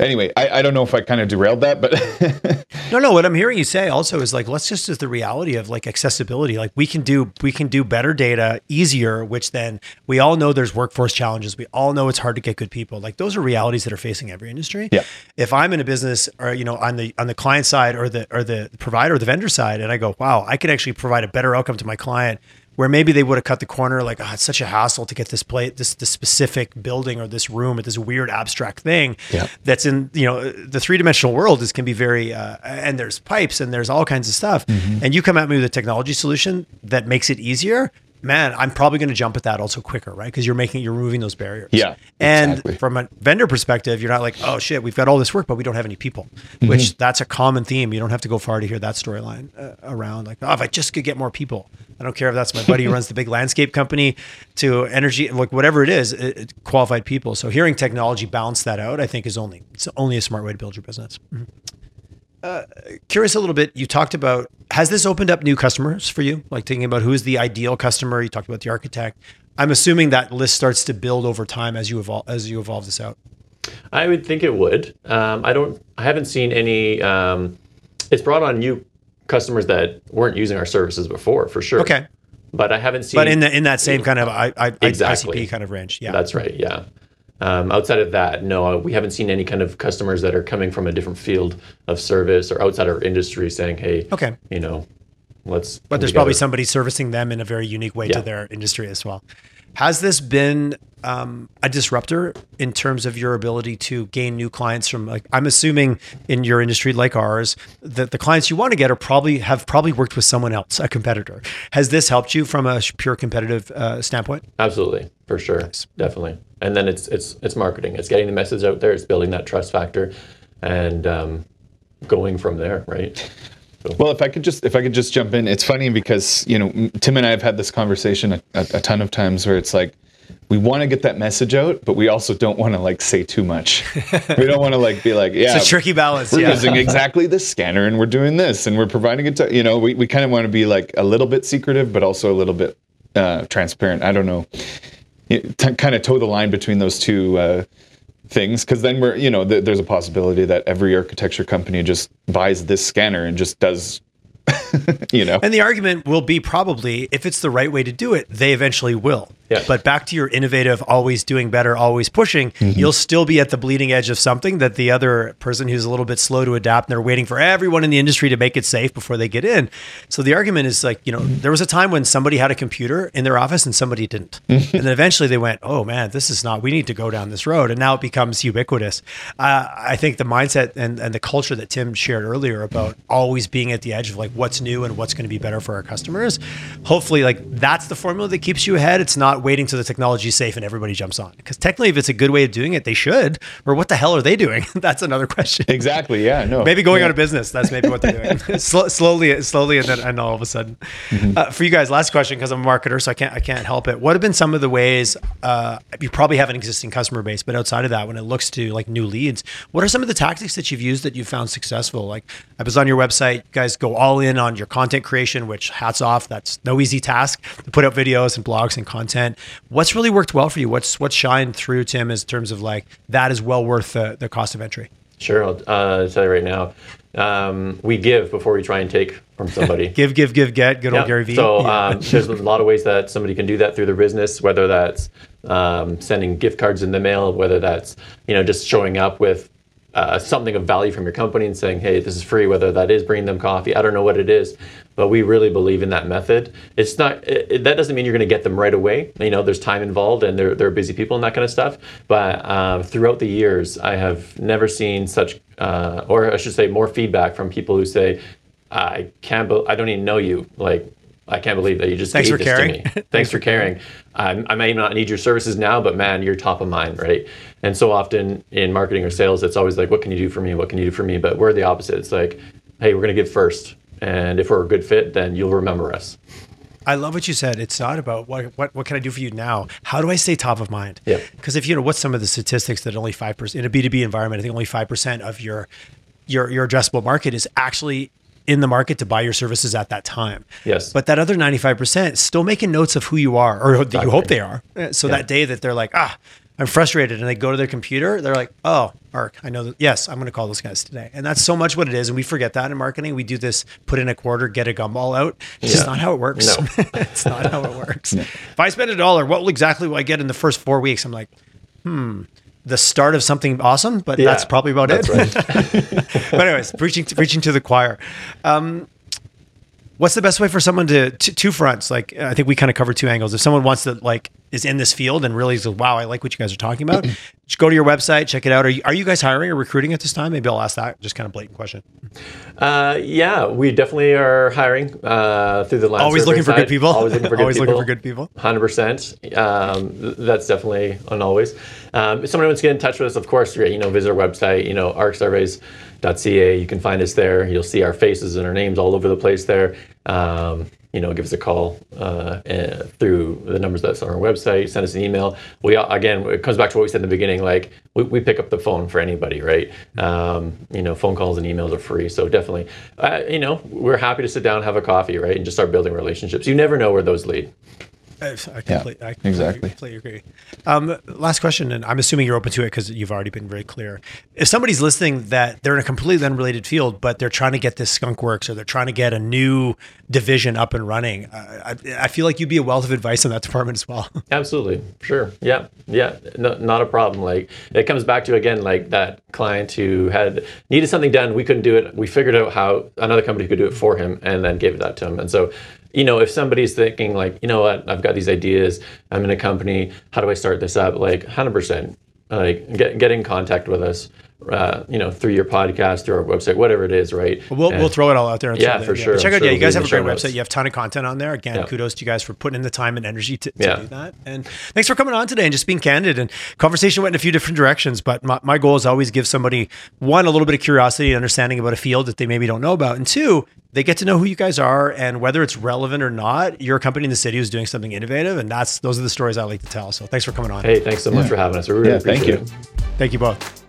Speaker 3: anyway i, I don't know if i kind of derailed that but
Speaker 1: No, no. What I'm hearing you say also is like, let's just is the reality of like accessibility. Like we can do we can do better data easier, which then we all know there's workforce challenges. We all know it's hard to get good people. Like those are realities that are facing every industry.
Speaker 3: Yeah.
Speaker 1: If I'm in a business or you know on the on the client side or the or the provider or the vendor side, and I go, wow, I could actually provide a better outcome to my client. Where maybe they would have cut the corner, like, oh, it's such a hassle to get this plate, this this specific building or this room or this weird abstract thing
Speaker 3: Yeah.
Speaker 1: that's in you know the three dimensional world is can be very uh, and there's pipes and there's all kinds of stuff
Speaker 3: Mm-hmm.
Speaker 1: and you come at me with a technology solution that makes it easier man i'm probably going to jump at that also quicker right? Because you're making you're removing those barriers.
Speaker 3: Yeah,
Speaker 1: and
Speaker 3: exactly.
Speaker 1: from a vendor perspective you're not like oh shit we've got all this work but we don't have any people
Speaker 3: Mm-hmm.
Speaker 1: which that's a common theme. You don't have to go far to hear that storyline uh, around like oh if i just could get more people i don't care if that's my buddy who runs the big landscape company to energy like whatever it is it, it- qualified people. So hearing technology balance that out i think is only it's only a smart way to build your business Uh, curious a little bit you talked about has this opened up new customers for you like thinking about who's the ideal customer you talked about the architect i'm assuming that list starts to build over time as you evolve as you evolve this out
Speaker 2: I would think it would. Um, I don't. I haven't seen any. Um, it's brought on new customers that weren't using our services before, for sure.
Speaker 1: okay
Speaker 2: But I haven't seen.
Speaker 1: but in the in that same kind of I, I,
Speaker 2: Exactly.
Speaker 1: ICP kind of range yeah
Speaker 2: That's right. Yeah. Um, outside of that, no, we haven't seen any kind of customers that are coming from a different field of service or outside our industry saying, "Hey,
Speaker 1: okay
Speaker 2: you know, let's."
Speaker 1: but there's probably somebody servicing them in a very unique way to their industry as well. Has this been um, a disruptor in terms of your ability to gain new clients from like I'm assuming in your industry like ours that the clients you want to get are probably have probably worked with someone else, a competitor. Has this helped you from a pure competitive uh, standpoint?
Speaker 2: Absolutely, for sure, definitely. And then it's it's it's marketing. It's getting the message out there. It's building that trust factor, and um, going from there. Right.
Speaker 3: well if i could just if i could just jump in it's funny because you know tim and i have had this conversation a, a, a ton of times where it's like we want to get that message out but we also don't want to like say too much we don't want to like be like yeah
Speaker 1: It's a tricky balance.
Speaker 3: we're
Speaker 1: yeah.
Speaker 3: using exactly this scanner and we're doing this and we're providing it to you know we, we kind of want to be like a little bit secretive but also a little bit uh, transparent i don't know t- kind of toe the line between those two uh, things because then we're you know th- there's a possibility that every architecture company just buys this scanner and just does you know
Speaker 1: And the argument will be probably if it's the right way to do it, they eventually will.
Speaker 2: Yeah.
Speaker 1: But back to your innovative, always doing better, always pushing, you'll still be at the bleeding edge of something that the other person who's a little bit slow to adapt and they're waiting for everyone in the industry to make it safe before they get in. So the argument is like, you know, there was a time when somebody had a computer in their office and somebody didn't. and then eventually they went, oh man, this is not, we need to go down this road. And now it becomes ubiquitous. Uh, I think the mindset and, and the culture that Tim shared earlier about always being at the edge of like what's new and what's going to be better for our customers, hopefully like that's the formula that keeps you ahead. It's not waiting till the technology is safe and everybody jumps on. Because technically, if it's a good way of doing it, they should. Or what the hell are they doing? that's another question.
Speaker 3: Exactly. Yeah. No.
Speaker 1: Maybe going
Speaker 3: yeah.
Speaker 1: out of business. That's maybe what they're doing. Sl- slowly, slowly, and then and all of a sudden.
Speaker 3: Mm-hmm.
Speaker 1: Uh, for you guys, last question because I'm a marketer, so I can't I can't help it. What have been some of the ways uh, you probably have an existing customer base, but outside of that, when it looks to like new leads, what are some of the tactics that you've used that you've found successful? Like I was on your website, you guys go all in on your content creation, which hats off. That's no easy task to put out videos and blogs and content. What's really worked well for you? What's what's shined through Tim in terms of like that is well worth the, the cost of entry?
Speaker 2: Sure, I'll uh, tell you right now. Um, we give before we try and take from somebody.
Speaker 1: give, give, give, get. Good old Gary Vee.
Speaker 2: So
Speaker 1: Yeah.
Speaker 2: um, there's a lot of ways that somebody can do that through their business, whether that's um, sending gift cards in the mail, whether that's you know just showing up with uh, something of value from your company and saying, hey, this is free. Whether that is bringing them coffee, I don't know what it is, but we really believe in that method. It's not it, that doesn't mean you're going to get them right away. You know, there's time involved and they're they're busy people and that kind of stuff. But um, throughout the years, I have never seen such, uh, or I should say, more feedback from people who say, I can't. Be- I don't even know you. Like, I can't believe that you just
Speaker 1: Thanks
Speaker 2: gave this
Speaker 1: caring.
Speaker 2: to me. Thanks for caring. Um, I may not need your services now, but man, you're top of mind, right? And so often in marketing or sales, it's always like, what can you do for me? What can you do for me? But we're the opposite. It's like, hey, we're going to give first. And if we're a good fit, then you'll remember us.
Speaker 1: I love what you said. It's not about what what what can I do for you now. How do I stay top of mind?
Speaker 2: Yep.
Speaker 1: Because if you know what's some of the statistics that only five percent in a B two B environment, I think only five percent of your your your addressable market is actually in the market to buy your services at that time.
Speaker 2: Yes.
Speaker 1: But that other ninety five percent still making notes of who you are or that you hope they are. So that day that they're like, ah, I'm frustrated, and they go to their computer, they're like, oh, Arc, I know that. Yes, I'm going to call those guys today, and that's so much what it is. And we forget that in marketing. We do this: put in a quarter, get a gumball out. It's just
Speaker 2: Yeah.
Speaker 1: not how it works.
Speaker 2: No.
Speaker 1: it's not how it works. If I spend a dollar, what will exactly will I get in the first four weeks? I'm like, hmm, the start of something awesome, but
Speaker 2: Yeah,
Speaker 1: that's probably about
Speaker 2: that's
Speaker 1: it.
Speaker 2: right.
Speaker 1: but anyways, preaching to, preaching to the choir. Um, what's the best way for someone to t- two fronts? Like I think we kind of cover two angles. If someone wants to like is in this field and really says, "Wow, I like what you guys are talking about," just go to your website, check it out. Are you, are you guys hiring or recruiting at this time? Maybe I'll ask that. Just kind of blatant question.
Speaker 2: Uh, yeah, we definitely are hiring uh, through the line.
Speaker 1: Always looking for good people.
Speaker 2: Always looking for good
Speaker 1: Always
Speaker 2: people.
Speaker 1: looking for good people.
Speaker 2: Hundred percent. Um, th- that's definitely on always. Um, if someone wants to get in touch with us, of course, you know, visit our website. You know, arcsurveys.ca. You can find us there. You'll see our faces and our names all over the place there. Um, you know, give us a call uh, through the numbers that's on our website. Send us an email. We again, it comes back to what we said in the beginning. Like we, we pick up the phone for anybody, right? Um, you know, phone calls and emails are free. So definitely, uh, you know, we're happy to sit down, have a coffee, right, and just start building relationships. You never know where those lead.
Speaker 1: I, I completely, I completely,
Speaker 3: exactly.
Speaker 1: completely agree. Um, last question, and I'm assuming you're open to it because you've already been very clear. If somebody's listening that they're in a completely unrelated field, but they're trying to get this skunk works or they're trying to get a new division up and running, uh, I, I feel like you'd be a wealth of advice in that department as well.
Speaker 2: Absolutely, sure, yeah, yeah, no, not a problem. Like it comes back to again, like that client who had needed something done, we couldn't do it. We figured out how another company could do it for him, and then gave that to him. And so, you know, if somebody's thinking like, you know what, I've got these ideas, I'm in a company, how do I start this up? Like, hundred percent, like get get in contact with us. Uh, you know, through your podcast, through our website, whatever it is, right?
Speaker 1: We'll,
Speaker 2: And-
Speaker 1: we'll throw it all out there. and
Speaker 2: Yeah, for
Speaker 1: the-
Speaker 2: sure.
Speaker 1: But check
Speaker 2: I'm
Speaker 1: out,
Speaker 2: sure
Speaker 1: yeah, you guys have a great
Speaker 2: show notes.
Speaker 1: website. You have a ton of content on there. Again,
Speaker 2: Yeah.
Speaker 1: kudos to you guys for putting in the time and energy to, to
Speaker 2: Yeah.
Speaker 1: do that. And thanks for coming on today and just being candid. And conversation went in a few different directions, but my, my goal is always give somebody one a little bit of curiosity and understanding about a field that they maybe don't know about, and two, they get to know who you guys are and whether it's relevant or not. You're a company in the city who's doing something innovative, and that's those are the stories I like to tell. So thanks for coming on.
Speaker 2: Hey, thanks so much for having us. We really
Speaker 3: Yeah,
Speaker 2: appreciate
Speaker 3: thank you.
Speaker 2: it.
Speaker 1: Thank you both.